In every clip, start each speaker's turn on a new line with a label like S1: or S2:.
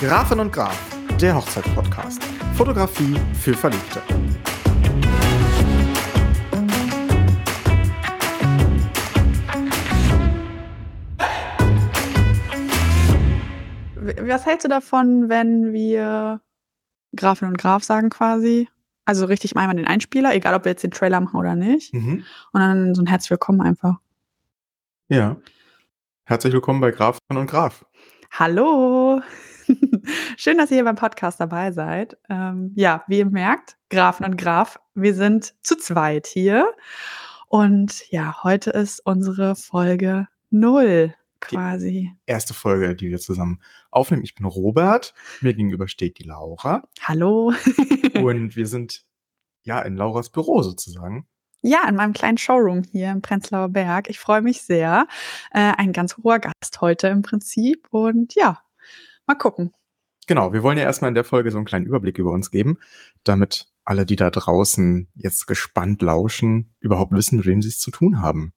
S1: Grafin und Graf, der Hochzeitspodcast. Fotografie für Verliebte.
S2: Was hältst du davon, wenn wir Grafin und Graf sagen quasi? Also richtig einmal den Einspieler, egal ob wir jetzt den Trailer machen oder nicht.
S1: Mhm.
S2: Und dann so ein Herzlich willkommen einfach.
S1: Ja. Herzlich willkommen bei Grafin und Graf.
S2: Hallo! Schön, dass ihr hier beim Podcast dabei seid. Ähm, ja, wie ihr merkt, Grafen und Graf, wir sind zu zweit hier. Und ja, heute ist unsere Folge null quasi.
S1: Erste Folge, die wir zusammen aufnehmen. Ich bin Robert, mir gegenüber steht die Laura
S2: Hallo!
S1: und wir sind ja in Lauras Büro sozusagen.
S2: Ja, in meinem kleinen Showroom hier im Prenzlauer Berg. Ich freue mich sehr. Äh, ein ganz hoher Gast heute im Prinzip. Und ja, mal gucken.
S1: Genau, wir wollen ja erstmal in der Folge so einen kleinen Überblick über uns geben, damit alle, die da draußen jetzt gespannt lauschen, überhaupt wissen, mit wem sie es zu tun haben.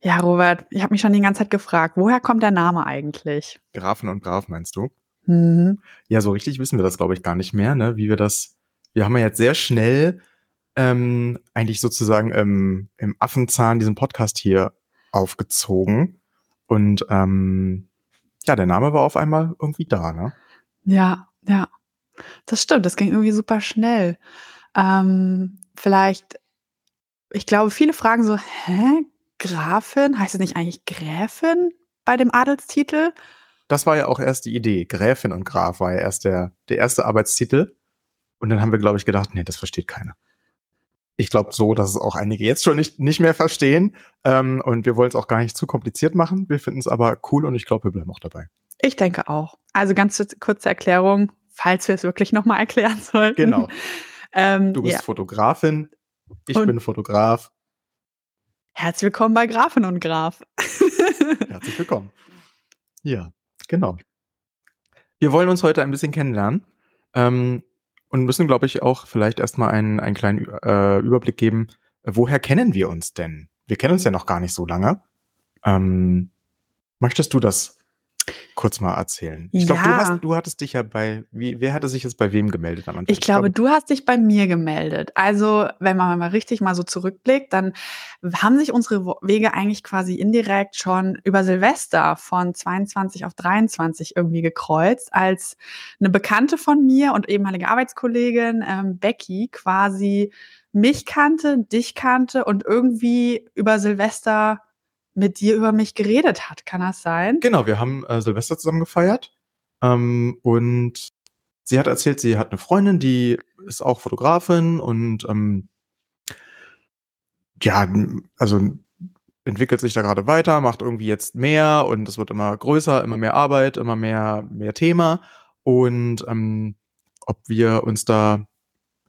S2: Ja, Robert, ich habe mich schon die ganze Zeit gefragt, woher kommt der Name eigentlich?
S1: Grafen und Graf meinst du?
S2: Mhm.
S1: Ja, so richtig wissen wir das, glaube ich, gar nicht mehr, ne? Wie wir das. Wir haben ja jetzt sehr schnell ähm, eigentlich sozusagen ähm, im Affenzahn diesen Podcast hier aufgezogen. Und ähm, ja, der Name war auf einmal irgendwie da, ne?
S2: Ja, ja. Das stimmt, das ging irgendwie super schnell. Ähm, vielleicht, ich glaube, viele fragen so, hä, Grafin? Heißt es nicht eigentlich Gräfin bei dem Adelstitel?
S1: Das war ja auch erst die Idee. Gräfin und Graf war ja erst der, der erste Arbeitstitel. Und dann haben wir, glaube ich, gedacht, nee, das versteht keiner. Ich glaube so, dass es auch einige jetzt schon nicht, nicht mehr verstehen. Ähm, und wir wollen es auch gar nicht zu kompliziert machen. Wir finden es aber cool und ich glaube, wir bleiben auch dabei.
S2: Ich denke auch. Also ganz kurz- kurze Erklärung, falls wir es wirklich nochmal erklären sollten.
S1: Genau.
S2: Ähm,
S1: Du bist
S2: ja.
S1: Fotografin, ich
S2: Und-
S1: bin Fotograf.
S2: Herzlich willkommen bei Grafin und Graf.
S1: Herzlich willkommen. Ja, genau. Wir wollen uns heute ein bisschen kennenlernen ähm, und müssen, glaube ich, auch vielleicht erstmal einen, einen kleinen äh, Überblick geben. Woher kennen wir uns denn? Wir kennen uns ja noch gar nicht so lange. Ähm, möchtest du das kurz mal erzählen? Ich glaube, du,
S2: Ja.
S1: du hattest dich ja bei, wie, wer hatte sich jetzt bei wem gemeldet am Anfang?
S2: Ich glaube, du hast dich bei mir gemeldet. Also, wenn man mal richtig mal so zurückblickt, dann haben sich unsere Wege eigentlich quasi indirekt schon über Silvester von 22 auf 23 irgendwie gekreuzt, als eine Bekannte von mir und ehemalige Arbeitskollegin ähm, Becky quasi mich kannte, dich kannte und irgendwie über Silvester mit dir über mich geredet hat. Kann das sein?
S1: Genau, wir haben äh, Silvester zusammen gefeiert. Ähm, und sie hat erzählt, sie hat eine Freundin, die ist auch Fotografin und ähm, ja, also entwickelt sich da gerade weiter, macht irgendwie jetzt mehr und es wird immer größer, immer mehr Arbeit, immer mehr, mehr Thema. Und ähm, ob wir uns da,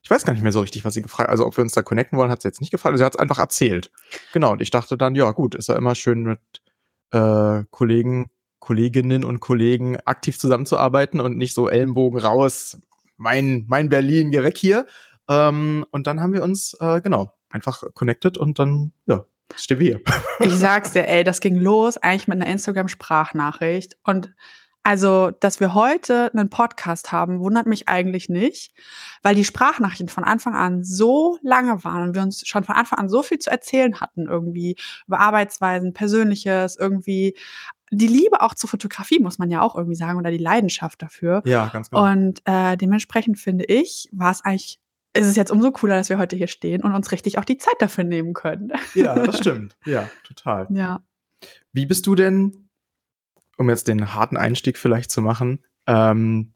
S1: ich weiß gar nicht mehr so richtig, was sie gefragt also ob wir uns da connecten wollen, hat sie jetzt nicht gefragt. Sie hat es einfach erzählt. Genau, und ich dachte dann, ja gut, ist ja immer schön mit äh, Kollegen, Kolleginnen und Kollegen aktiv zusammenzuarbeiten und nicht so Ellenbogen raus, mein, mein Berlin, geh weg hier. Ähm, und dann haben wir uns, äh, genau, einfach connected und dann, ja, stehen wir hier.
S2: Ich sag's dir, ey, das ging los eigentlich mit einer Instagram-Sprachnachricht. Und also, dass wir heute einen Podcast haben, wundert mich eigentlich nicht, weil die Sprachnachrichten von Anfang an so lange waren und wir uns schon von Anfang an so viel zu erzählen hatten, irgendwie über Arbeitsweisen, Persönliches, irgendwie die Liebe auch zur Fotografie, muss man ja auch irgendwie sagen, oder die Leidenschaft dafür.
S1: Ja, ganz genau.
S2: Und äh, dementsprechend finde ich, war es eigentlich, ist es jetzt umso cooler, dass wir heute hier stehen und uns richtig auch die Zeit dafür nehmen können.
S1: ja, das stimmt. Ja, total.
S2: Ja.
S1: Wie bist du denn, um jetzt den harten Einstieg vielleicht zu machen, ähm,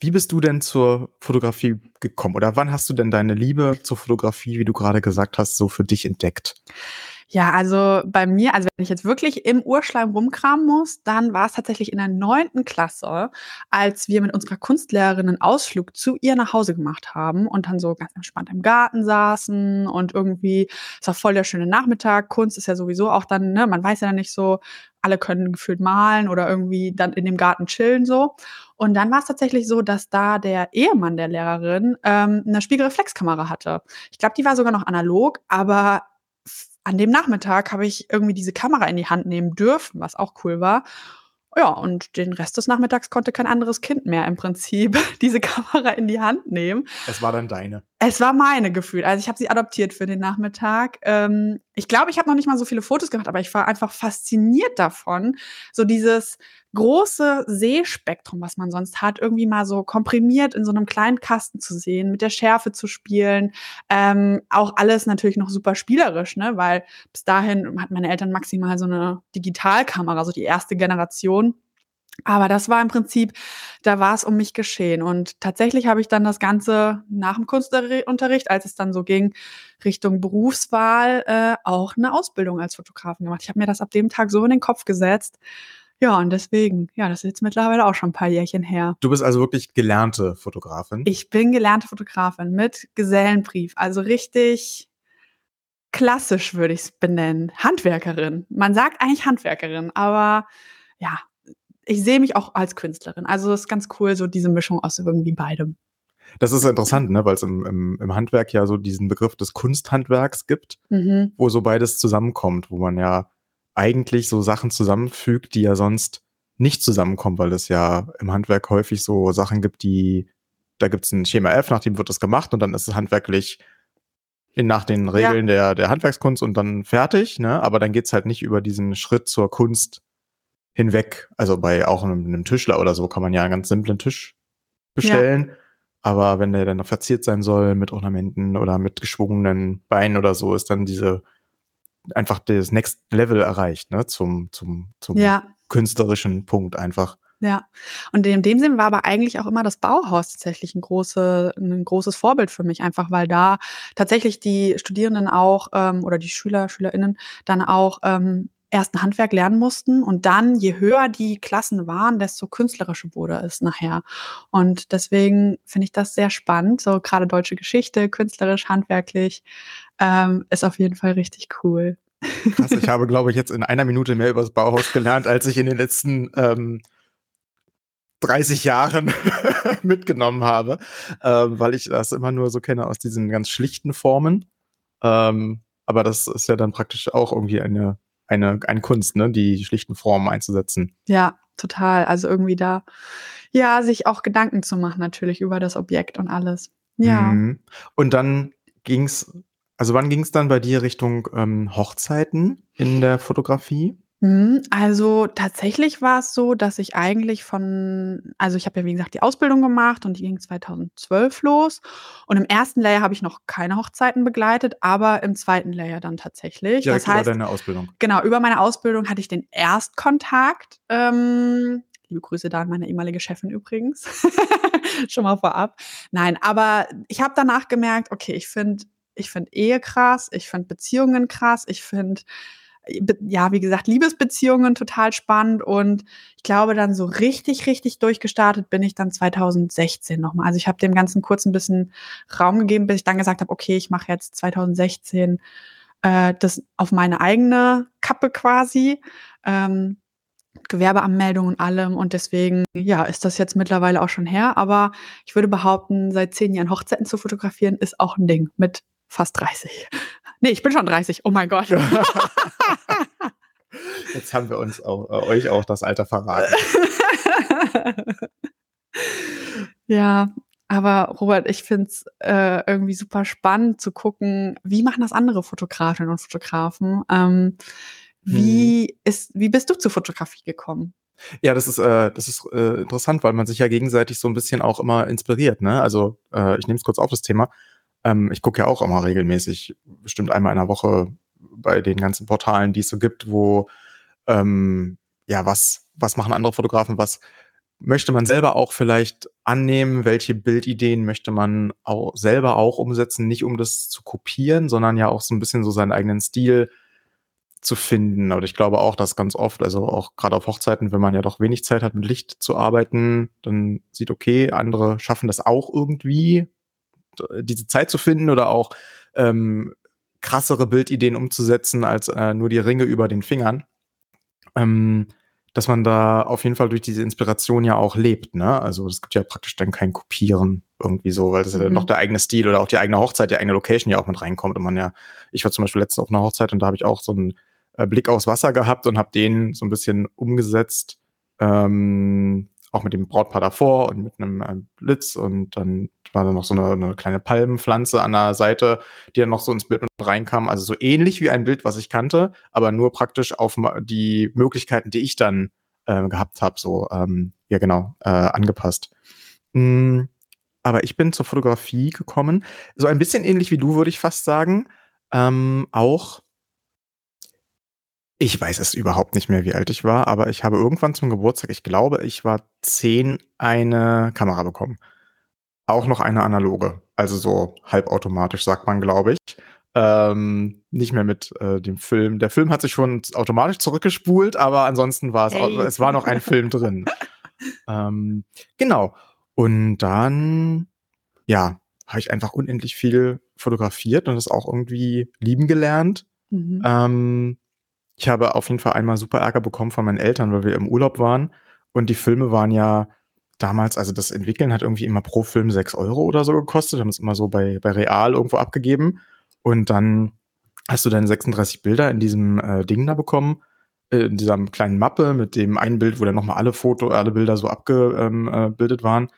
S1: wie bist du denn zur Fotografie gekommen? Oder wann hast du denn deine Liebe zur Fotografie, wie du gerade gesagt hast, so für dich entdeckt?
S2: Ja, also bei mir, also wenn ich jetzt wirklich im Urschleim rumkramen muss, dann war es tatsächlich in der neunten Klasse, als wir mit unserer Kunstlehrerin einen Ausflug zu ihr nach Hause gemacht haben und dann so ganz entspannt im Garten saßen und irgendwie, es war voll der schöne Nachmittag. Kunst ist ja sowieso auch dann, ne, man weiß ja nicht so, alle können gefühlt malen oder irgendwie dann in dem Garten chillen so. Und dann war es tatsächlich so, dass da der Ehemann der Lehrerin ähm, eine Spiegelreflexkamera hatte. Ich glaube, die war sogar noch analog, aber an dem Nachmittag habe ich irgendwie diese Kamera in die Hand nehmen dürfen, was auch cool war. Ja, und den Rest des Nachmittags konnte kein anderes Kind mehr im Prinzip diese Kamera in die Hand nehmen.
S1: Es war dann deine.
S2: Es war meine Gefühl. Also ich habe sie adoptiert für den Nachmittag. Ähm, ich glaube, ich habe noch nicht mal so viele Fotos gemacht, aber ich war einfach fasziniert davon, so dieses große Sehspektrum, was man sonst hat, irgendwie mal so komprimiert in so einem kleinen Kasten zu sehen, mit der Schärfe zu spielen. Ähm, auch alles natürlich noch super spielerisch, ne? Weil bis dahin hatten meine Eltern maximal so eine Digitalkamera, so die erste Generation. Aber das war im Prinzip, da war es um mich geschehen. Und tatsächlich habe ich dann das Ganze nach dem Kunstunterricht, als es dann so ging, Richtung Berufswahl, äh, auch eine Ausbildung als Fotografen gemacht. Ich habe mir das ab dem Tag so in den Kopf gesetzt. Ja, und deswegen, ja, das ist jetzt mittlerweile auch schon ein paar Jährchen her.
S1: Du bist also wirklich gelernte Fotografin?
S2: Ich bin gelernte Fotografin mit Gesellenbrief. Also richtig klassisch würde ich es benennen. Handwerkerin. Man sagt eigentlich Handwerkerin, aber ja, ich sehe mich auch als Künstlerin. Also es ist ganz cool, so diese Mischung aus irgendwie beidem.
S1: Das ist interessant, ne? weil es im, im, im, Handwerk ja so diesen Begriff des Kunsthandwerks gibt, mhm. wo so beides zusammenkommt, wo man ja eigentlich so Sachen zusammenfügt, die ja sonst nicht zusammenkommen, weil es ja im Handwerk häufig so Sachen gibt, die, da gibt es ein Schema F, nach dem wird das gemacht und dann ist es handwerklich in, nach den Regeln ja. der, der Handwerkskunst und dann fertig, ne? Aber dann geht's halt nicht über diesen Schritt zur Kunst hinweg. Also bei auch einem, einem Tischler oder so kann man ja einen ganz simplen Tisch bestellen. Ja. Aber wenn der dann noch verziert sein soll mit Ornamenten oder mit geschwungenen Beinen oder so, ist dann diese einfach das Next Level erreicht, ne, zum, zum, zum ja. künstlerischen Punkt einfach.
S2: Ja, und in dem Sinn war aber eigentlich auch immer das Bauhaus tatsächlich ein, große, ein großes Vorbild für mich, einfach weil da tatsächlich die Studierenden auch ähm, oder die Schüler, SchülerInnen dann auch ähm, erst ein Handwerk lernen mussten und dann, je höher die Klassen waren, desto künstlerischer wurde es nachher. Und deswegen finde ich das sehr spannend, so gerade deutsche Geschichte, künstlerisch, handwerklich, ähm, ist auf jeden Fall richtig cool.
S1: Krass, ich habe, glaube ich, jetzt in einer Minute mehr über das Bauhaus gelernt, als ich in den letzten ähm, 30 Jahren mitgenommen habe, ähm, weil ich das immer nur so kenne aus diesen ganz schlichten Formen. Ähm, aber das ist ja dann praktisch auch irgendwie eine eine, eine Kunst, ne, die schlichten Formen einzusetzen.
S2: Ja, total. Also irgendwie da, ja, sich auch Gedanken zu machen, natürlich über das Objekt und alles. Ja. Mhm.
S1: Und dann ging es, also wann ging es dann bei dir Richtung ähm, Hochzeiten in der Fotografie?
S2: Mhm, also tatsächlich war es so, dass ich eigentlich von also ich habe ja wie gesagt die Ausbildung gemacht und die ging 2012 los und im ersten Layer habe ich noch keine Hochzeiten begleitet, aber im zweiten Layer dann tatsächlich.
S1: Direkt das heißt, über deine Ausbildung?
S2: Genau, über meine Ausbildung hatte ich den Erstkontakt. Ähm, liebe Grüße da an meine ehemalige Chefin übrigens. Schon mal vorab. Nein, aber ich habe danach gemerkt, okay, ich finde ich finde Ehe krass, ich finde Beziehungen krass, ich finde ja, wie gesagt, Liebesbeziehungen total spannend und ich glaube, dann so richtig, richtig durchgestartet bin ich dann 2016 nochmal. Also ich habe dem Ganzen kurz ein bisschen Raum gegeben, bis ich dann gesagt habe, okay, ich mache jetzt 2016 äh, das auf meine eigene Kappe quasi. Ähm, Gewerbeanmeldung und allem. Und deswegen, ja, ist das jetzt mittlerweile auch schon her. Aber ich würde behaupten, seit zehn Jahren Hochzeiten zu fotografieren, ist auch ein Ding mit fast 30. Nee, ich bin schon 30. Oh mein Gott.
S1: Jetzt haben wir uns auch, äh, euch auch das Alter verraten.
S2: ja, aber Robert, ich finde es äh, irgendwie super spannend zu gucken, wie machen das andere Fotografinnen und Fotografen. Ähm, wie, hm. ist, wie bist du zur Fotografie gekommen?
S1: Ja, das ist, äh, das ist äh, interessant, weil man sich ja gegenseitig so ein bisschen auch immer inspiriert. Ne? Also äh, ich nehme es kurz auf das Thema. Ähm, ich gucke ja auch immer regelmäßig, bestimmt einmal in der Woche bei den ganzen Portalen, die es so gibt, wo ähm, ja, was, was machen andere Fotografen, was möchte man selber auch vielleicht annehmen, welche Bildideen möchte man auch selber auch umsetzen, nicht um das zu kopieren, sondern ja auch so ein bisschen so seinen eigenen Stil zu finden. Und ich glaube auch, dass ganz oft, also auch gerade auf Hochzeiten, wenn man ja doch wenig Zeit hat, mit Licht zu arbeiten, dann sieht, okay, andere schaffen das auch irgendwie, diese Zeit zu finden oder auch ähm, krassere Bildideen umzusetzen als äh, nur die Ringe über den Fingern. Ähm, dass man da auf jeden Fall durch diese Inspiration ja auch lebt, ne? Also es gibt ja praktisch dann kein Kopieren irgendwie so, weil das mhm. ja noch der eigene Stil oder auch die eigene Hochzeit, die eigene Location ja auch mit reinkommt. Und man ja, ich war zum Beispiel letztens auf einer Hochzeit und da habe ich auch so einen äh, Blick aufs Wasser gehabt und habe den so ein bisschen umgesetzt Ähm, auch mit dem Brautpaar davor und mit einem, einem Blitz und dann war da noch so eine, eine, kleine Palmenpflanze an der Seite, die dann noch so ins Bild mit reinkam. Also so ähnlich wie ein Bild, was ich kannte, aber nur praktisch auf die Möglichkeiten, die ich dann äh, gehabt habe, so ähm, ja genau äh, angepasst. Mm, aber ich bin zur Fotografie gekommen, so ein bisschen ähnlich wie du, würde ich fast sagen. Ähm, auch ich weiß es überhaupt nicht mehr, wie alt ich war, aber ich habe irgendwann zum Geburtstag, ich glaube, ich war zehn, eine Kamera bekommen. Auch noch eine analoge, also so halbautomatisch, sagt man, glaube ich. Ähm, nicht mehr mit äh, dem Film. Der Film hat sich schon automatisch zurückgespult, aber ansonsten war es, hey. es war noch ein Film drin. ähm, genau. Und dann, ja, habe ich einfach unendlich viel fotografiert und das auch irgendwie lieben gelernt. Mhm. Ähm, ich habe auf jeden Fall einmal super Ärger bekommen von meinen Eltern, weil wir im Urlaub waren. Und die Filme waren ja damals, also das Entwickeln hat irgendwie immer pro Film sechs Euro oder so gekostet, haben es immer so bei, bei Real irgendwo abgegeben. Und dann hast du deine 36 Bilder in diesem äh, Ding da bekommen, äh, in dieser kleinen Mappe mit dem einen Bild, wo dann nochmal alle Foto, alle Bilder so abgebildet ähm, äh, waren.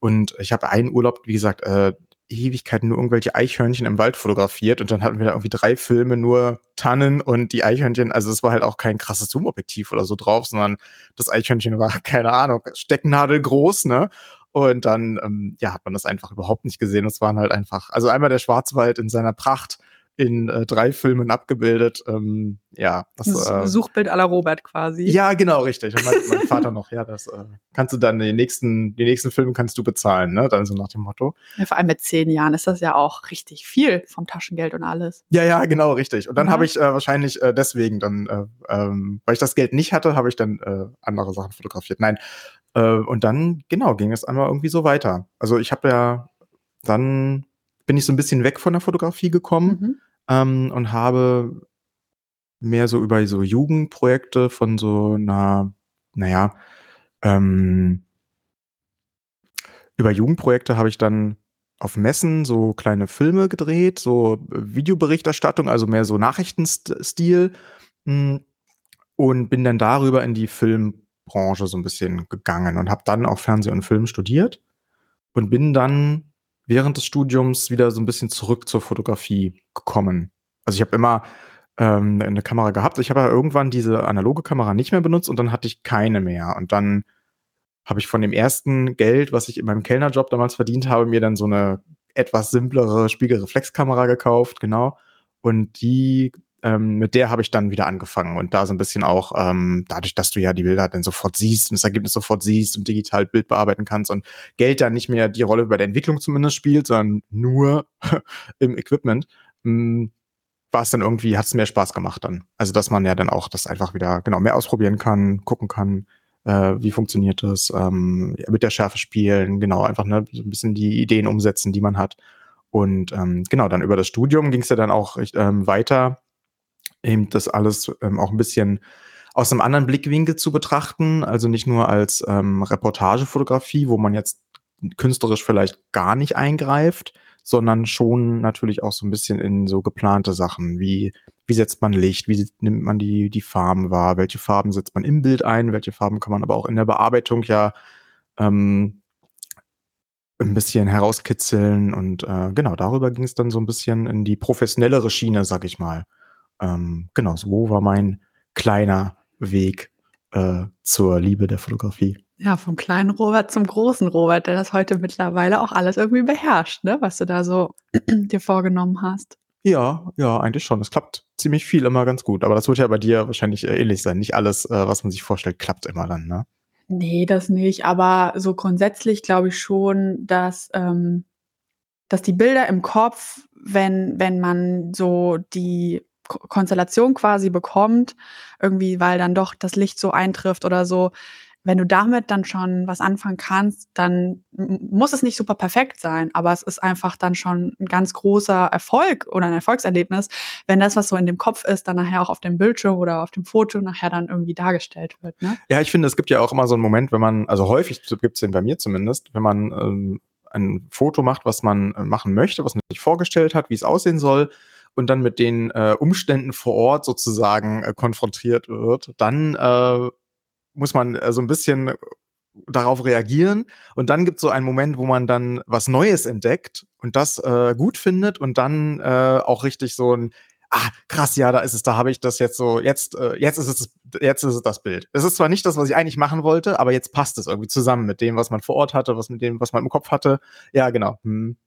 S1: Und ich habe einen Urlaub, wie gesagt, äh, Ewigkeiten nur irgendwelche Eichhörnchen im Wald fotografiert und dann hatten wir da irgendwie drei Filme nur Tannen und die Eichhörnchen, also es war halt auch kein krasses Zoom-Objektiv oder so drauf, sondern das Eichhörnchen war, keine Ahnung, Stecknadel groß, ne? Und dann, ähm, ja, hat man das einfach überhaupt nicht gesehen. Es waren halt einfach, also einmal der Schwarzwald in seiner Pracht, in äh, drei Filmen abgebildet. Ähm, ja,
S2: das, äh, Suchbild aller Robert quasi.
S1: Ja, genau, richtig. Und mein, mein Vater noch, ja, das äh, kannst du dann die nächsten, die nächsten Filme kannst du bezahlen, ne? Dann so nach dem Motto.
S2: Ja, vor allem mit zehn Jahren ist das ja auch richtig viel vom Taschengeld und alles.
S1: Ja, ja, genau, richtig. Und dann ja. habe ich äh, wahrscheinlich äh, deswegen dann, äh, ähm, weil ich das Geld nicht hatte, habe ich dann äh, andere Sachen fotografiert. Nein. Äh, und dann, genau, ging es einmal irgendwie so weiter. Also ich habe ja dann bin ich so ein bisschen weg von der Fotografie gekommen. Mhm ähm, und habe mehr so über so Jugendprojekte von so einer, naja, ähm, über Jugendprojekte habe ich dann auf Messen so kleine Filme gedreht, so Videoberichterstattung, also mehr so Nachrichtenstil hm, und bin dann darüber in die Filmbranche so ein bisschen gegangen und habe dann auch Fernseh und Film studiert und bin dann während des Studiums wieder so ein bisschen zurück zur Fotografie gekommen. Also ich habe immer ähm, eine Kamera gehabt. Ich habe ja irgendwann diese analoge Kamera nicht mehr benutzt und dann hatte ich keine mehr. Und dann habe ich von dem ersten Geld, was ich in meinem Kellnerjob damals verdient habe, mir dann so eine etwas simplere Spiegelreflexkamera gekauft, genau. Und die ähm, mit der habe ich dann wieder angefangen und da so ein bisschen auch, ähm, dadurch, dass du ja die Bilder dann sofort siehst und das Ergebnis sofort siehst und digital Bild bearbeiten kannst und Geld dann nicht mehr die Rolle bei der Entwicklung zumindest spielt, sondern nur im Equipment, ähm, war es dann irgendwie, hat es mehr Spaß gemacht dann. Also, dass man ja dann auch das einfach wieder, genau, mehr ausprobieren kann, gucken kann, äh, wie funktioniert das, ähm, mit der Schärfe spielen, genau, einfach ne, so ein bisschen die Ideen umsetzen, die man hat. Und ähm, genau, dann über das Studium ging es ja dann auch ähm, weiter eben das alles ähm, auch ein bisschen aus einem anderen Blickwinkel zu betrachten, also nicht nur als ähm, Reportagefotografie, wo man jetzt künstlerisch vielleicht gar nicht eingreift, sondern schon natürlich auch so ein bisschen in so geplante Sachen, wie wie setzt man Licht, wie nimmt man die die Farben wahr, welche Farben setzt man im Bild ein, welche Farben kann man aber auch in der Bearbeitung ja ähm, ein bisschen herauskitzeln und äh, genau darüber ging es dann so ein bisschen in die professionellere Schiene, sag ich mal. Ähm, genau, so war mein kleiner Weg äh, zur Liebe der Fotografie.
S2: Ja, vom kleinen Robert zum großen Robert, der das heute mittlerweile auch alles irgendwie beherrscht, ne? was du da so dir vorgenommen hast.
S1: Ja, ja, eigentlich schon. Es klappt ziemlich viel immer ganz gut. Aber das wird ja bei dir wahrscheinlich äh, ähnlich sein. Nicht alles, äh, was man sich vorstellt, klappt immer dann, ne?
S2: Nee, das nicht. Aber so grundsätzlich glaube ich schon, dass, ähm, dass die Bilder im Kopf, wenn, wenn man so die Konstellation quasi bekommt, irgendwie, weil dann doch das Licht so eintrifft oder so. Wenn du damit dann schon was anfangen kannst, dann muss es nicht super perfekt sein, aber es ist einfach dann schon ein ganz großer Erfolg oder ein Erfolgserlebnis, wenn das, was so in dem Kopf ist, dann nachher auch auf dem Bildschirm oder auf dem Foto nachher dann irgendwie dargestellt wird. Ne?
S1: Ja, ich finde, es gibt ja auch immer so einen Moment, wenn man, also häufig gibt es den bei mir zumindest, wenn man ähm, ein Foto macht, was man äh, machen möchte, was man sich vorgestellt hat, wie es aussehen soll, und dann mit den äh, Umständen vor Ort sozusagen äh, konfrontiert wird, dann äh, muss man äh, so ein bisschen darauf reagieren. Und dann gibt es so einen Moment, wo man dann was Neues entdeckt und das äh, gut findet und dann äh, auch richtig so ein, ah, krass, ja, da ist es, da habe ich das jetzt so, jetzt, äh, jetzt ist es, jetzt ist es das Bild. Es ist zwar nicht das, was ich eigentlich machen wollte, aber jetzt passt es irgendwie zusammen mit dem, was man vor Ort hatte, was mit dem, was man im Kopf hatte. Ja, genau. Hm.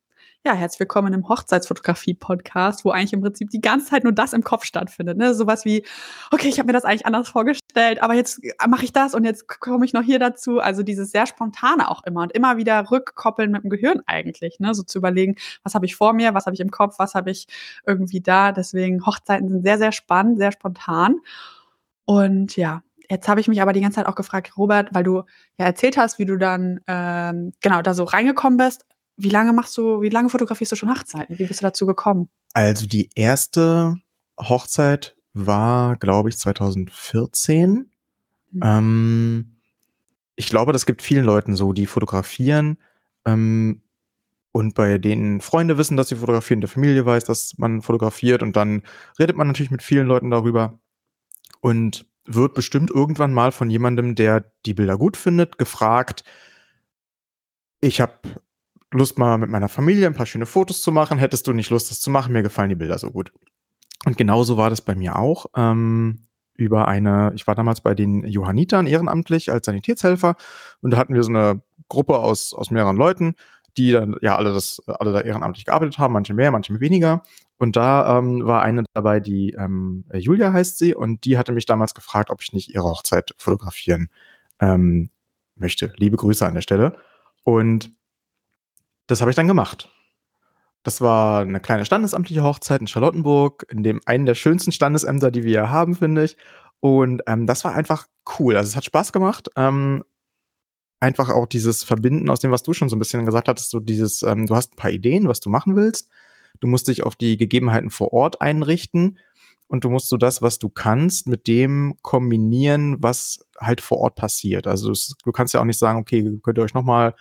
S2: Ja, herzlich willkommen im Hochzeitsfotografie-Podcast, wo eigentlich im Prinzip die ganze Zeit nur das im Kopf stattfindet. Ne? Sowas wie, okay, ich habe mir das eigentlich anders vorgestellt, aber jetzt mache ich das und jetzt komme ich noch hier dazu. Also dieses sehr spontane auch immer und immer wieder rückkoppeln mit dem Gehirn eigentlich. Ne? So zu überlegen, was habe ich vor mir, was habe ich im Kopf, was habe ich irgendwie da. Deswegen Hochzeiten sind sehr, sehr spannend, sehr spontan. Und ja, Jetzt habe ich mich aber die ganze Zeit auch gefragt, Robert, weil du ja erzählt hast, wie du dann ähm, genau da so reingekommen bist. Wie lange machst du, wie lange fotografierst du schon Hochzeiten? Wie bist du dazu gekommen?
S1: Also die erste Hochzeit war, glaube ich, 2014. Mhm. Ähm, ich glaube, das gibt vielen Leuten so, die fotografieren ähm, und bei denen Freunde wissen, dass sie fotografieren, der Familie weiß, dass man fotografiert und dann redet man natürlich mit vielen Leuten darüber und wird bestimmt irgendwann mal von jemandem, der die Bilder gut findet, gefragt, ich habe Lust mal mit meiner Familie ein paar schöne Fotos zu machen. Hättest du nicht Lust, das zu machen? Mir gefallen die Bilder so gut. Und genauso war das bei mir auch. Ähm, über eine, ich war damals bei den Johannitern ehrenamtlich als Sanitätshelfer und da hatten wir so eine Gruppe aus, aus mehreren Leuten, die dann ja alle das, alle da ehrenamtlich gearbeitet haben, manche mehr, manche weniger. Und da ähm, war eine dabei, die ähm, Julia heißt sie, und die hatte mich damals gefragt, ob ich nicht ihre Hochzeit fotografieren ähm, möchte. Liebe Grüße an der Stelle. Und das habe ich dann gemacht. Das war eine kleine standesamtliche Hochzeit in Charlottenburg, in dem einen der schönsten Standesämter, die wir haben, finde ich. Und ähm, das war einfach cool. Also es hat Spaß gemacht. Ähm, einfach auch dieses Verbinden aus dem, was du schon so ein bisschen gesagt hattest, so dieses, ähm, du hast ein paar Ideen, was du machen willst. Du musst dich auf die Gegebenheiten vor Ort einrichten und du musst so das, was du kannst, mit dem kombinieren, was halt vor Ort passiert. Also es, du kannst ja auch nicht sagen, okay, könnt ihr euch nochmal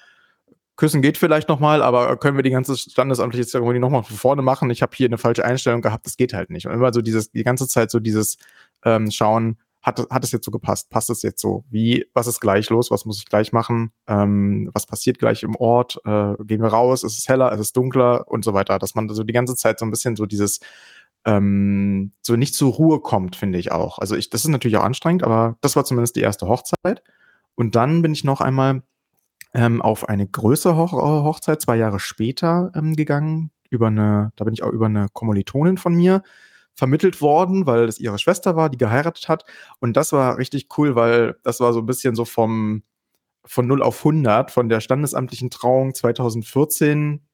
S1: Küssen geht vielleicht nochmal, aber können wir die ganze standesamtliche Zeremonie nochmal von vorne machen? Ich habe hier eine falsche Einstellung gehabt, das geht halt nicht. Und immer so dieses, die ganze Zeit so dieses ähm, Schauen, hat, hat es jetzt so gepasst? Passt es jetzt so? Wie, was ist gleich los? Was muss ich gleich machen? Ähm, was passiert gleich im Ort? Äh, gehen wir raus? Ist es heller? Ist es dunkler? Und so weiter. Dass man so die ganze Zeit so ein bisschen so dieses, ähm, so nicht zur Ruhe kommt, finde ich auch. Also ich, das ist natürlich auch anstrengend, aber das war zumindest die erste Hochzeit. Und dann bin ich noch einmal ähm, auf eine größere Hoch äh, Hochzeit zwei Jahre später ähm, gegangen. Über eine, da bin ich auch über eine Kommilitonin von mir vermittelt worden, weil es ihre Schwester war, die geheiratet hat. Und das war richtig cool, weil das war so ein bisschen so vom von 0 auf 100 von der standesamtlichen Trauung 2014,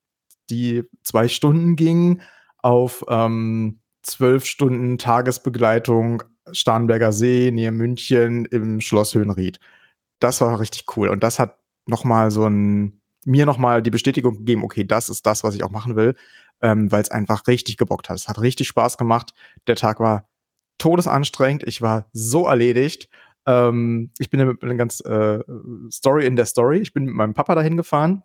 S1: die zwei Stunden ging, auf ähm, zwölf Stunden Tagesbegleitung Starnberger See, nähe München im Schloss Höhenried. Das war richtig cool. Und das hat nochmal so ein, mir nochmal die Bestätigung gegeben, okay, das ist das, was ich auch machen will, ähm, weil es einfach richtig gebockt hat. Es hat richtig Spaß gemacht. Der Tag war todesanstrengend. Ich war so erledigt. Ähm, ich bin mit einer ganz äh, Story in der Story. Ich bin mit meinem Papa dahin gefahren,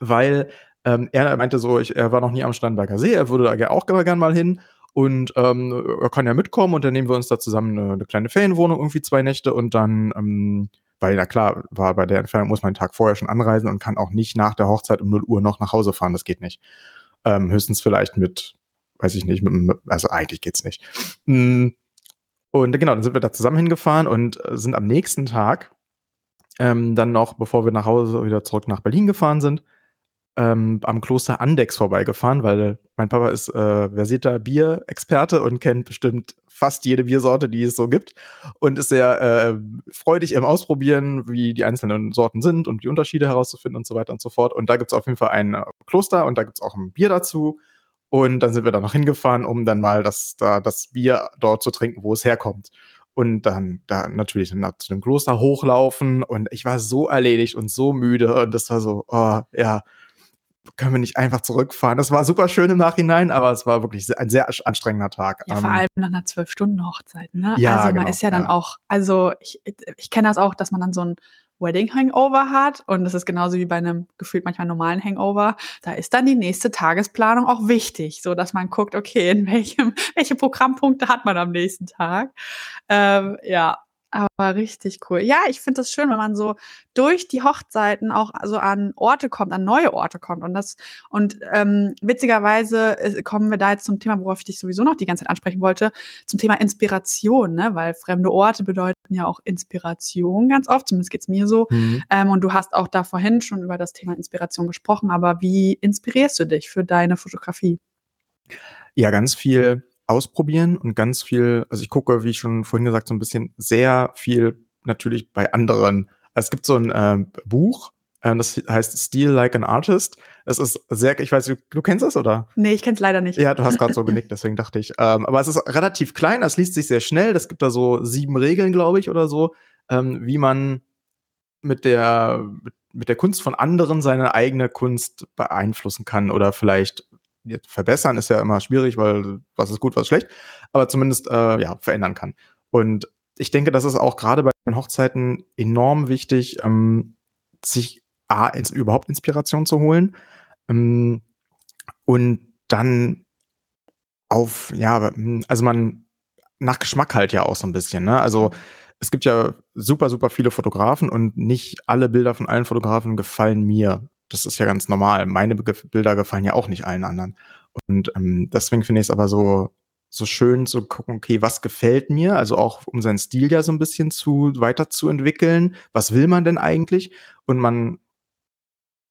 S1: weil ähm, er meinte so, ich, er war noch nie am Starnberger See, er würde da auch gerne mal hin und ähm, er kann ja mitkommen und dann nehmen wir uns da zusammen eine, eine kleine Ferienwohnung, irgendwie zwei Nächte und dann ähm, weil, na klar, war bei der Entfernung muss man einen Tag vorher schon anreisen und kann auch nicht nach der Hochzeit um 0 Uhr noch nach Hause fahren. Das geht nicht. Ähm, höchstens vielleicht mit, weiß ich nicht, mit, also eigentlich geht's nicht. Mm, und genau, dann sind wir da zusammen hingefahren und äh, sind am nächsten Tag ähm, dann noch, bevor wir nach Hause wieder zurück nach Berlin gefahren sind, ähm, am Kloster Andex vorbeigefahren, weil mein Papa ist äh, versierter Bierexperte und kennt bestimmt fast jede Biersorte, die es so gibt und ist sehr äh, freudig im Ausprobieren, wie die einzelnen Sorten sind und die Unterschiede herauszufinden und so weiter und so fort. Und da gibt es auf jeden Fall ein äh, Kloster und da gibt es auch ein Bier dazu. Und dann sind wir da noch hingefahren, um dann mal das, da, das Bier dort zu trinken, wo es herkommt. Und dann da natürlich dann zu dem Kloster hochlaufen und ich war so erledigt und so müde und das war so, oh, ja, können wir nicht einfach zurückfahren? Das war super schön im Nachhinein, aber es war wirklich ein sehr anstrengender Tag.
S2: Ja, vor ähm, allem nach einer Zwölf-Stunden-Hochzeit, ne? Ja, also man genau, ist ja dann ja. auch, also ich, ich kenne das auch, dass man dann so ein Wedding-Hangover hat und das ist genauso wie bei einem gefühlt manchmal normalen Hangover. Da ist dann die nächste Tagesplanung auch wichtig, so dass man guckt, okay, in welchem, welche Programmpunkte hat man am nächsten Tag. Ähm, ja, Aber richtig cool. Ja, ich finde das schön, wenn man so durch die Hochzeiten auch so an Orte kommt, an neue Orte kommt. Und das, und ähm, witzigerweise äh, kommen wir da jetzt zum Thema, worauf ich dich sowieso noch die ganze Zeit ansprechen wollte, zum Thema Inspiration, ne? Weil fremde Orte bedeuten ja auch Inspiration ganz oft, zumindest geht's mir so. Mhm. Ähm, und du hast auch da vorhin schon über das Thema Inspiration gesprochen, aber wie inspirierst du dich für deine Fotografie?
S1: Ja, ganz viel ausprobieren und ganz viel, also ich gucke, wie ich schon vorhin gesagt, so ein bisschen sehr viel natürlich bei anderen. Es gibt so ein äh, Buch, äh, das heißt Steal Like an Artist. Es ist sehr, ich weiß, du, du kennst das oder?
S2: Nee, ich kenn's leider nicht.
S1: Ja, du hast gerade so genickt, deswegen dachte ich. Ähm, aber es ist relativ klein, es liest sich sehr schnell. Es gibt da so sieben Regeln, glaube ich, oder so, ähm, wie man mit der, mit der Kunst von anderen seine eigene Kunst beeinflussen kann oder vielleicht jetzt verbessern ist ja immer schwierig, weil was ist gut, was ist schlecht, aber zumindest äh, ja, verändern kann. Und ich denke, das ist auch gerade bei den Hochzeiten enorm wichtig, ähm, sich A, ins, überhaupt Inspiration zu holen ähm, und dann auf, ja, also man nach Geschmack halt ja auch so ein bisschen, ne? Also es gibt ja super, super viele Fotografen und nicht alle Bilder von allen Fotografen gefallen mir das ist ja ganz normal. Meine Bilder gefallen ja auch nicht allen anderen. Und ähm, deswegen finde ich es aber so, so schön zu gucken, okay, was gefällt mir? Also auch um seinen Stil ja so ein bisschen zu weiterzuentwickeln. Was will man denn eigentlich? Und man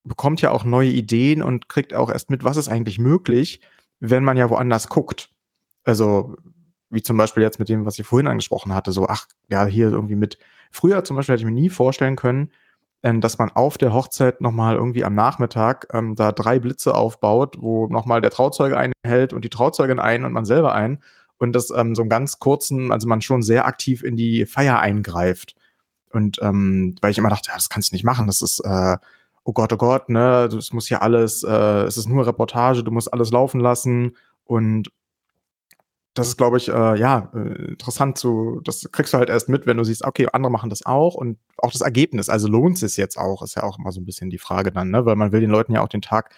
S1: bekommt ja auch neue Ideen und kriegt auch erst mit, was ist eigentlich möglich, wenn man ja woanders guckt. Also wie zum Beispiel jetzt mit dem, was ich vorhin angesprochen hatte, so, ach, ja, hier irgendwie mit, früher zum Beispiel hätte ich mir nie vorstellen können, dass man auf der Hochzeit nochmal irgendwie am Nachmittag ähm, da drei Blitze aufbaut, wo nochmal der Trauzeuge einen hält und die Trauzeugin ein und man selber ein. Und das ähm, so einen ganz kurzen, also man schon sehr aktiv in die Feier eingreift. Und ähm, weil ich immer dachte, ja, das kannst du nicht machen, das ist, äh, oh Gott, oh Gott, ne, das muss ja alles, äh, es ist nur Reportage, du musst alles laufen lassen. Und das ist, glaube ich, äh, ja, äh, interessant zu, das kriegst du halt erst mit, wenn du siehst, okay, andere machen das auch und auch das Ergebnis, also lohnt es jetzt auch, ist ja auch immer so ein bisschen die Frage dann, ne? Weil man will den Leuten ja auch den Tag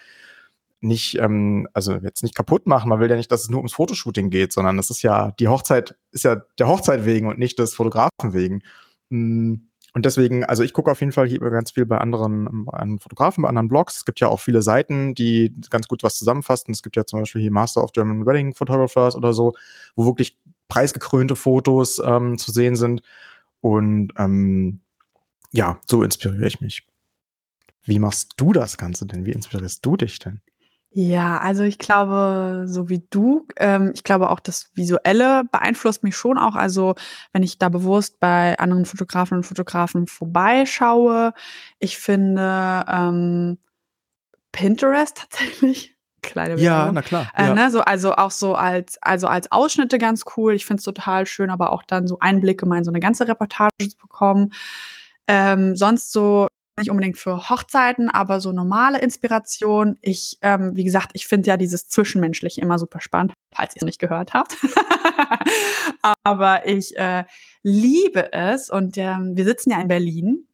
S1: nicht, ähm, also jetzt nicht kaputt machen, man will ja nicht, dass es nur ums Fotoshooting geht, sondern es ist ja, die Hochzeit ist ja der Hochzeit wegen und nicht des Fotografen wegen. Mhm. Und deswegen, also ich gucke auf jeden Fall hier ganz viel bei anderen, anderen Fotografen, bei anderen Blogs. Es gibt ja auch viele Seiten, die ganz gut was zusammenfassen. Es gibt ja zum Beispiel hier Master of German Wedding Photographers oder so, wo wirklich preisgekrönte Fotos ähm, zu sehen sind. Und ähm, ja, so inspiriere ich mich. Wie machst du das Ganze denn? Wie inspirierst du dich denn?
S2: Ja, also ich glaube, so wie du, ähm, ich glaube auch das Visuelle beeinflusst mich schon auch. Also wenn ich da bewusst bei anderen Fotografen und Fotografen vorbeischaue, ich finde ähm, Pinterest tatsächlich kleine
S1: Ja, na klar.
S2: Äh,
S1: ja.
S2: ne, so, also auch so als, also als Ausschnitte ganz cool. Ich finde es total schön, aber auch dann so Einblicke mal in so eine ganze Reportage zu bekommen. Ähm, sonst so nicht unbedingt für Hochzeiten, aber so normale Inspiration. Ich, ähm, wie gesagt, ich finde ja dieses Zwischenmenschliche immer super spannend, falls ihr es nicht gehört habt. aber ich äh, liebe es und ähm, wir sitzen ja in Berlin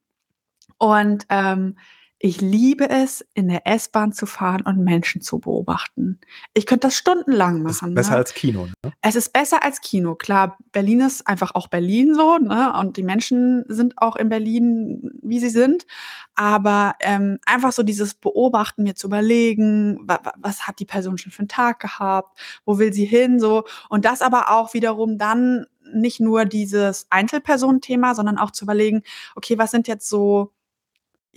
S2: und ähm, ich liebe es, in der S-Bahn zu fahren und Menschen zu beobachten. Ich könnte das stundenlang machen.
S1: Ist besser ne? als Kino. Ne?
S2: Es ist besser als Kino. Klar, Berlin ist einfach auch Berlin so, ne? Und die Menschen sind auch in Berlin, wie sie sind. Aber ähm, einfach so dieses Beobachten, mir zu überlegen, wa was hat die Person schon für einen Tag gehabt, wo will sie hin, so. Und das aber auch wiederum dann nicht nur dieses Einzelpersonenthema, sondern auch zu überlegen, okay, was sind jetzt so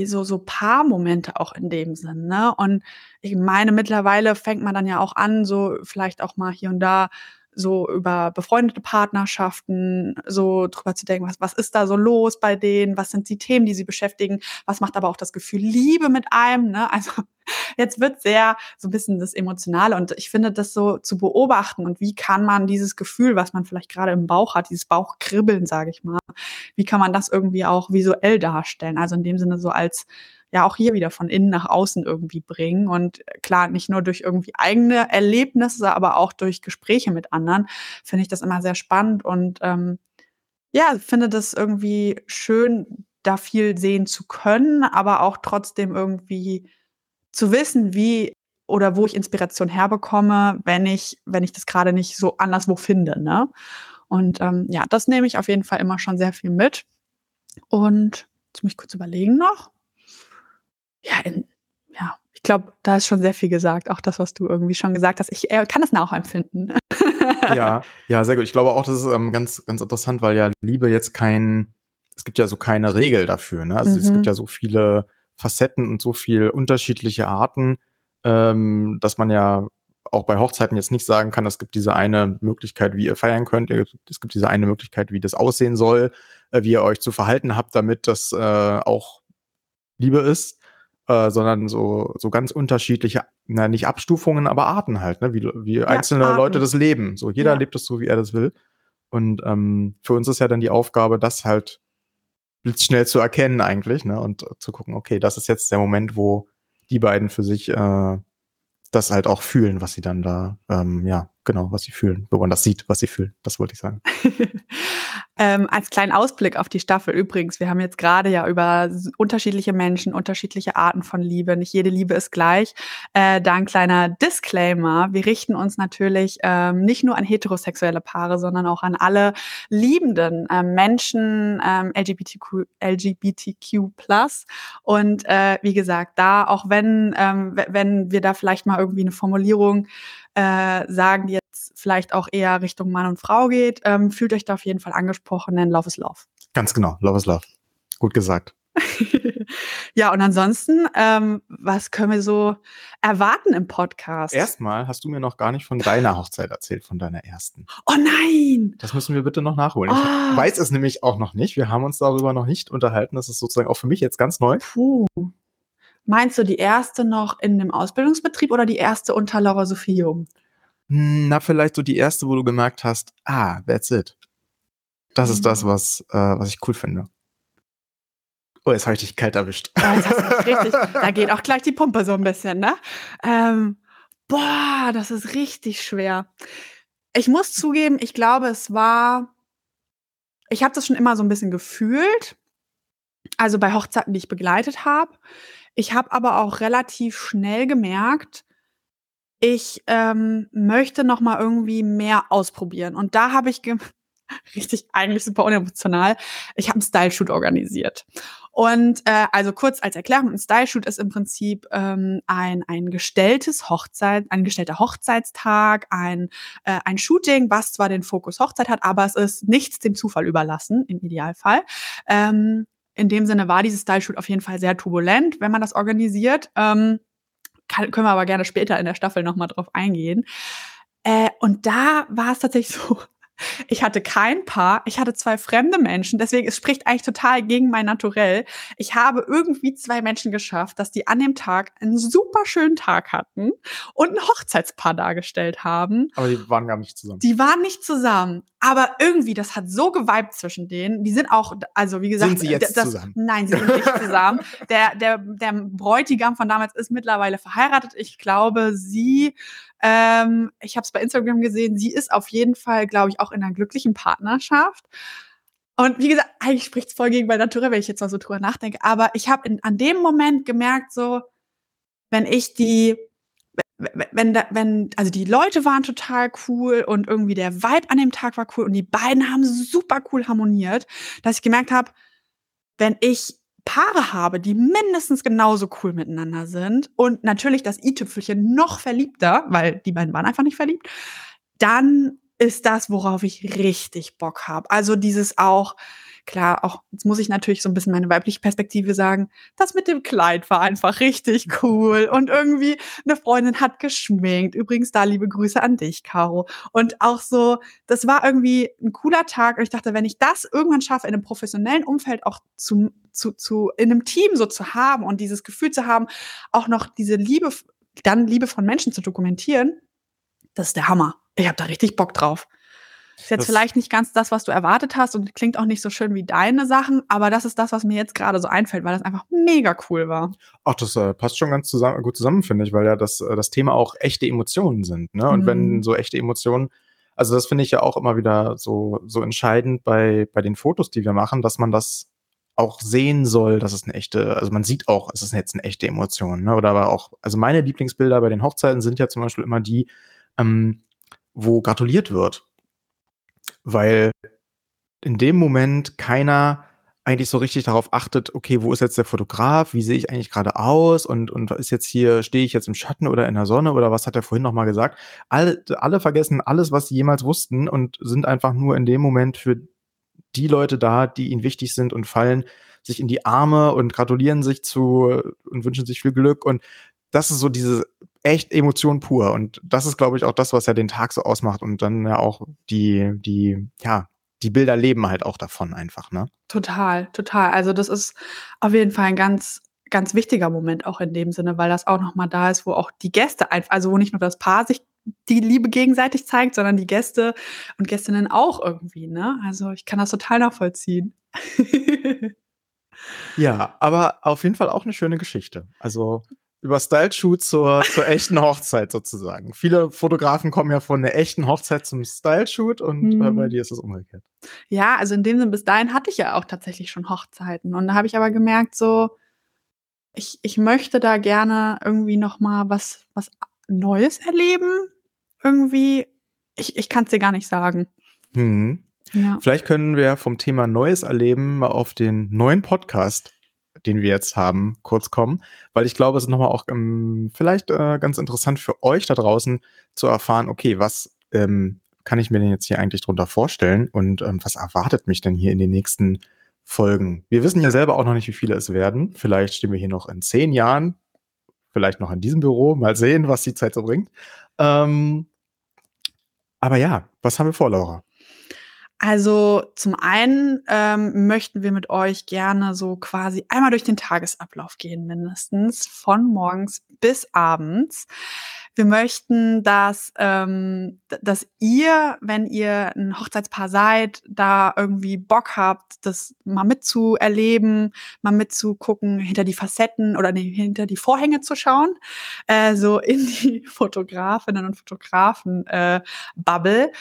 S2: so so Paarmomente auch in dem Sinn, ne? Und ich meine, mittlerweile fängt man dann ja auch an, so vielleicht auch mal hier und da so über befreundete Partnerschaften so drüber zu denken, was, was ist da so los bei denen, was sind die Themen, die sie beschäftigen, was macht aber auch das Gefühl Liebe mit einem, ne? Also jetzt wird sehr so ein bisschen das Emotionale und ich finde das so zu beobachten und wie kann man dieses Gefühl, was man vielleicht gerade im Bauch hat, dieses Bauchkribbeln, sage ich mal, wie kann man das irgendwie auch visuell darstellen? Also in dem Sinne so als ja auch hier wieder von innen nach außen irgendwie bringen. Und klar, nicht nur durch irgendwie eigene Erlebnisse, aber auch durch Gespräche mit anderen, finde ich das immer sehr spannend und ähm, ja, finde das irgendwie schön, da viel sehen zu können, aber auch trotzdem irgendwie zu wissen, wie oder wo ich Inspiration herbekomme, wenn ich, wenn ich das gerade nicht so anderswo finde. Ne? Und ähm, ja, das nehme ich auf jeden Fall immer schon sehr viel mit. Und jetzt muss ich kurz überlegen noch. Ja, in, ja, ich glaube, da ist schon sehr viel gesagt, auch das, was du irgendwie schon gesagt hast. Ich äh, kann das nachempfinden.
S1: ja, ja, sehr gut. Ich glaube auch, das ist ähm, ganz, ganz interessant, weil ja Liebe jetzt kein, es gibt ja so keine Regel dafür. Ne? Also mhm. es gibt mhm. ja so viele Facetten und so viel unterschiedliche Arten, ähm, dass man ja auch bei Hochzeiten jetzt nicht sagen kann, es gibt diese eine Möglichkeit, wie ihr feiern könnt, es gibt diese eine Möglichkeit, wie das aussehen soll, äh, wie ihr euch zu verhalten habt, damit das äh, auch Liebe ist. Äh, sondern so, so ganz unterschiedliche, na, nicht Abstufungen, aber Arten halt, ne? wie, wie ja, einzelne Arten. Leute das leben. So, jeder ja. lebt es so, wie er das will. Und ähm, für uns ist ja dann die Aufgabe, das halt blitzschnell zu erkennen eigentlich, ne? Und zu gucken, okay, das ist jetzt der Moment, wo die beiden für sich äh, das halt auch fühlen, was sie dann da, ähm, ja, genau, was sie fühlen, wo man das sieht, was sie fühlen. Das wollte ich sagen.
S2: ähm, als kleinen Ausblick auf die Staffel übrigens, wir haben jetzt gerade ja über unterschiedliche Menschen, unterschiedliche Arten von Liebe, nicht jede Liebe ist gleich. Äh, da ein kleiner Disclaimer. Wir richten uns natürlich ähm, nicht nur an heterosexuelle Paare, sondern auch an alle liebenden äh, Menschen, ähm, LGBTQ, LGBTQ+. Und äh, wie gesagt, da, auch wenn, ähm, wenn wir da vielleicht mal irgendwie eine Formulierung äh, sagen, die vielleicht auch eher Richtung Mann und Frau geht, ähm, fühlt euch da auf jeden Fall angesprochen, denn Love is Love.
S1: Ganz genau, Love is Love. Gut gesagt.
S2: ja, und ansonsten, ähm, was können wir so erwarten im Podcast?
S1: Erstmal hast du mir noch gar nicht von deiner Hochzeit erzählt, von deiner ersten.
S2: Oh nein!
S1: Das müssen wir bitte noch nachholen. Oh. Ich ah. weiß es nämlich auch noch nicht. Wir haben uns darüber noch nicht unterhalten. Das ist sozusagen auch für mich jetzt ganz neu.
S2: Puh. Meinst du die erste noch in dem Ausbildungsbetrieb oder die erste unter Laura Sophie Jung?
S1: Hm, na, vielleicht so die erste, wo du gemerkt hast, ah, that's it. Das mhm. ist das, mhm. was, äh, was ich cool finde. Oh, jetzt habe ich dich kalt erwischt.
S2: Oh, richtig, da geht auch gleich die Pumpe so ein bisschen, ne? Ähm, boah, das ist richtig schwer. Ich muss zugeben, ich glaube, es war, ich habe das schon immer so ein bisschen gefühlt. Also bei Hochzeiten, die ich begleitet habe. Ich habe aber auch relativ schnell gemerkt, ich ähm, möchte noch mal irgendwie mehr ausprobieren. Und da habe ich richtig eigentlich super unemotional. Ich habe einen Style-Shoot organisiert. Und äh, also kurz als Erklärung, ein Style-Shoot ist im Prinzip ähm, ein, ein gestelltes Hochzeit, ein gestellter Hochzeitstag, ein, äh, ein Shooting, was zwar den Fokus Hochzeit hat, aber es ist nichts dem Zufall überlassen, im Idealfall. Ähm, in dem Sinne war dieses Style-Shoot auf jeden Fall sehr turbulent, wenn man das organisiert. Ähm, kann, können wir aber gerne später in der Staffel nochmal drauf eingehen. Äh, und da war es tatsächlich so, ich hatte kein Paar, ich hatte zwei fremde Menschen, deswegen es spricht eigentlich total gegen mein Naturell. Ich habe irgendwie zwei Menschen geschafft, dass die an dem Tag einen super schönen Tag hatten und ein Hochzeitspaar dargestellt haben.
S1: Aber die waren gar nicht zusammen.
S2: Die waren nicht zusammen, aber irgendwie das hat so geweibt zwischen denen. Die sind auch also wie gesagt,
S1: sind sie jetzt das, zusammen?
S2: Nein, sie sind nicht zusammen. Der der der Bräutigam von damals ist mittlerweile verheiratet. Ich glaube, sie ähm, ich habe es bei Instagram gesehen. Sie ist auf jeden Fall, glaube ich, auch in einer glücklichen Partnerschaft. Und wie gesagt, eigentlich spricht es voll gegen mein Natur, wenn ich jetzt mal so drüber nachdenke. Aber ich habe an dem Moment gemerkt, so, wenn ich die, wenn, da, wenn, also die Leute waren total cool und irgendwie der Vibe an dem Tag war cool und die beiden haben super cool harmoniert, dass ich gemerkt habe, wenn ich Paare habe, die mindestens genauso cool miteinander sind und natürlich das i-Tüpfelchen noch verliebter, weil die beiden waren einfach nicht verliebt, dann ist das, worauf ich richtig Bock habe. Also dieses auch, Klar, auch jetzt muss ich natürlich so ein bisschen meine weibliche Perspektive sagen. Das mit dem Kleid war einfach richtig cool und irgendwie eine Freundin hat geschminkt. Übrigens da liebe Grüße an dich, Caro. Und auch so, das war irgendwie ein cooler Tag und ich dachte, wenn ich das irgendwann schaffe, in einem professionellen Umfeld auch zu, zu, zu in einem Team so zu haben und dieses Gefühl zu haben, auch noch diese Liebe, dann Liebe von Menschen zu dokumentieren, das ist der Hammer. Ich habe da richtig Bock drauf. Ist jetzt das vielleicht nicht ganz das, was du erwartet hast und klingt auch nicht so schön wie deine Sachen, aber das ist das, was mir jetzt gerade so einfällt, weil das einfach mega cool war.
S1: Ach, das äh, passt schon ganz zusammen, gut zusammen, finde ich, weil ja das, äh, das Thema auch echte Emotionen sind. Ne? Und mhm. wenn so echte Emotionen, also das finde ich ja auch immer wieder so, so entscheidend bei, bei den Fotos, die wir machen, dass man das auch sehen soll, dass es eine echte, also man sieht auch, es ist jetzt eine echte Emotion, ne? Oder aber auch, also meine Lieblingsbilder bei den Hochzeiten sind ja zum Beispiel immer die, ähm, wo gratuliert wird. Weil in dem Moment keiner eigentlich so richtig darauf achtet, okay, wo ist jetzt der Fotograf? Wie sehe ich eigentlich gerade aus? Und, und ist jetzt hier, stehe ich jetzt im Schatten oder in der Sonne oder was hat er vorhin nochmal gesagt? Alle, alle vergessen alles, was sie jemals wussten und sind einfach nur in dem Moment für die Leute da, die ihnen wichtig sind und fallen sich in die Arme und gratulieren sich zu und wünschen sich viel Glück. Und das ist so diese echt Emotion pur. Und das ist, glaube ich, auch das, was ja den Tag so ausmacht und dann ja auch die, die, ja, die Bilder leben halt auch davon einfach, ne?
S2: Total, total. Also das ist auf jeden Fall ein ganz, ganz wichtiger Moment auch in dem Sinne, weil das auch nochmal da ist, wo auch die Gäste einfach, also wo nicht nur das Paar sich die Liebe gegenseitig zeigt, sondern die Gäste und Gästinnen auch irgendwie, ne? Also ich kann das total nachvollziehen.
S1: ja, aber auf jeden Fall auch eine schöne Geschichte. Also über Style-Shoot zur, zur echten Hochzeit sozusagen. Viele Fotografen kommen ja von der echten Hochzeit zum Style-Shoot und mhm. äh, bei mhm. dir ist es umgekehrt.
S2: Ja, also in dem Sinne, bis dahin hatte ich ja auch tatsächlich schon Hochzeiten. Und da habe ich aber gemerkt, so, ich, ich möchte da gerne irgendwie noch mal was, was Neues erleben. Irgendwie, ich, ich kann es dir gar nicht sagen.
S1: Mhm. Ja. Vielleicht können wir vom Thema Neues erleben mal auf den neuen Podcast den wir jetzt haben, kurz kommen, weil ich glaube, es ist nochmal auch ähm, vielleicht äh, ganz interessant für euch da draußen zu erfahren, okay, was ähm, kann ich mir denn jetzt hier eigentlich drunter vorstellen und ähm, was erwartet mich denn hier in den nächsten Folgen? Wir wissen ja selber auch noch nicht, wie viele es werden. Vielleicht stehen wir hier noch in zehn Jahren, vielleicht noch in diesem Büro, mal sehen, was die Zeit so bringt. Ähm, aber ja, was haben wir vor, Laura?
S2: Also zum einen ähm, möchten wir mit euch gerne so quasi einmal durch den Tagesablauf gehen, mindestens von morgens bis abends. Wir möchten, dass, ähm, dass ihr, wenn ihr ein Hochzeitspaar seid, da irgendwie Bock habt, das mal mitzuerleben, mal mitzugucken, hinter die Facetten oder nee, hinter die Vorhänge zu schauen, äh, so in die Fotografinnen und Fotografen äh, Bubble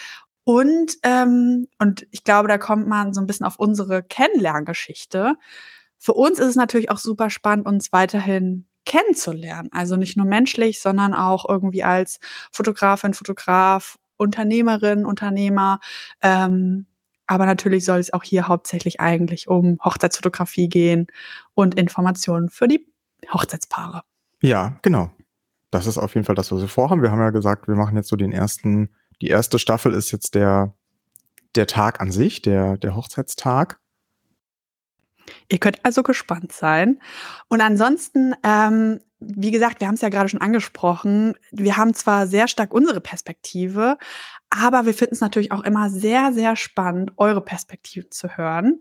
S2: und, ähm, und ich glaube, da kommt man so ein bisschen auf unsere Kennenlerngeschichte. Für uns ist es natürlich auch super spannend, uns weiterhin kennenzulernen. Also nicht nur menschlich, sondern auch irgendwie als Fotografin, Fotograf, Unternehmerin, Unternehmer. Ähm, aber natürlich soll es auch hier hauptsächlich eigentlich um Hochzeitsfotografie gehen und Informationen für die Hochzeitspaare.
S1: Ja, genau. Das ist auf jeden Fall das, was wir vorhaben. Wir haben ja gesagt, wir machen jetzt so den ersten die erste Staffel ist jetzt der, der Tag an sich, der, der Hochzeitstag.
S2: Ihr könnt also gespannt sein. Und ansonsten, ähm, wie gesagt, wir haben es ja gerade schon angesprochen, wir haben zwar sehr stark unsere Perspektive, aber wir finden es natürlich auch immer sehr, sehr spannend, eure Perspektive zu hören.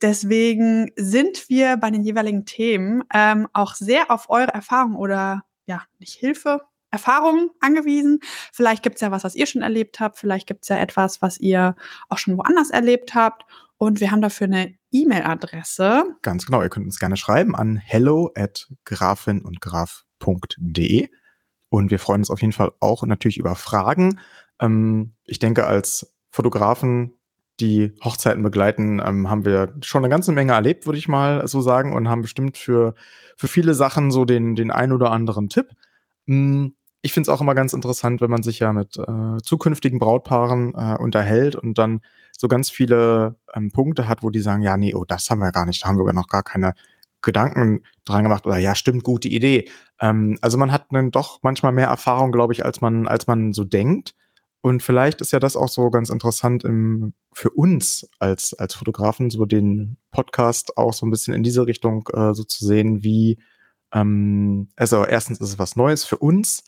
S2: Deswegen sind wir bei den jeweiligen Themen ähm, auch sehr auf eure Erfahrung oder ja, nicht Hilfe, Erfahrungen angewiesen. Vielleicht gibt es ja was, was ihr schon erlebt habt. Vielleicht gibt es ja etwas, was ihr auch schon woanders erlebt habt. Und wir haben dafür eine E-Mail-Adresse.
S1: Ganz genau. Ihr könnt uns gerne schreiben an hello at grafin und wir freuen uns auf jeden Fall auch natürlich über Fragen. Ähm, ich denke, als Fotografen, die Hochzeiten begleiten, ähm, haben wir schon eine ganze Menge erlebt, würde ich mal so sagen, und haben bestimmt für, für viele Sachen so den, den ein oder anderen Tipp. Hm, ich finde es auch immer ganz interessant, wenn man sich ja mit äh, zukünftigen Brautpaaren äh, unterhält und dann so ganz viele ähm, Punkte hat, wo die sagen, ja, nee, oh, das haben wir gar nicht, da haben wir noch gar keine Gedanken dran gemacht oder ja, stimmt, gute Idee. Ähm, also man hat dann doch manchmal mehr Erfahrung, glaube ich, als man, als man so denkt. Und vielleicht ist ja das auch so ganz interessant im, für uns als, als Fotografen, so den Podcast auch so ein bisschen in diese Richtung äh, so zu sehen, wie, ähm, also erstens ist es was Neues für uns,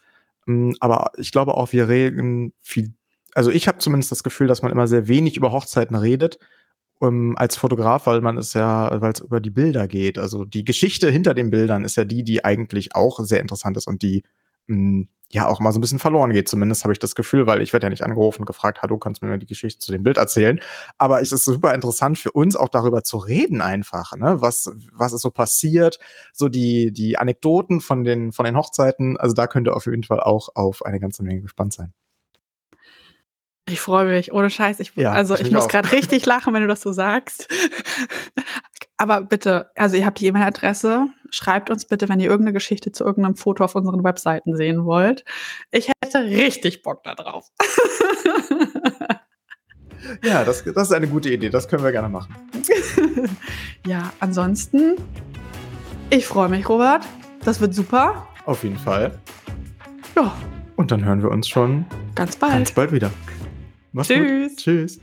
S1: aber ich glaube auch, wir reden viel, also ich habe zumindest das Gefühl, dass man immer sehr wenig über Hochzeiten redet ähm, als Fotograf, weil man es ja, weil es über die Bilder geht. Also die Geschichte hinter den Bildern ist ja die, die eigentlich auch sehr interessant ist und die mh, hm, ja auch mal so ein bisschen verloren geht. Zumindest habe ich das Gefühl, weil ich werde ja nicht angerufen und gefragt, hallo, kannst du mir die Geschichte zu dem Bild erzählen? Aber es ist super interessant für uns auch darüber zu reden einfach, ne? Was, was ist so passiert? So die, die Anekdoten von den, von den Hochzeiten. Also da könnt ihr auf jeden Fall auch auf eine ganze Menge gespannt sein.
S2: Ich freue mich, ohne Scheiß. Ich, ja, also ich, ich muss gerade richtig lachen, wenn du das so sagst. Aber bitte, also ihr habt die E-Mail-Adresse. Schreibt uns bitte, wenn ihr irgendeine Geschichte zu irgendeinem Foto auf unseren Webseiten sehen wollt. Ich hätte richtig Bock da drauf.
S1: Ja, das, das ist eine gute Idee. Das können wir gerne machen.
S2: ja, ansonsten, ich freue mich, Robert. Das wird super.
S1: Auf jeden Fall.
S2: Ja.
S1: Und dann hören wir uns schon
S2: ganz bald,
S1: ganz bald wieder.
S2: Mach's Tschüss. Gut.
S1: Tschüss.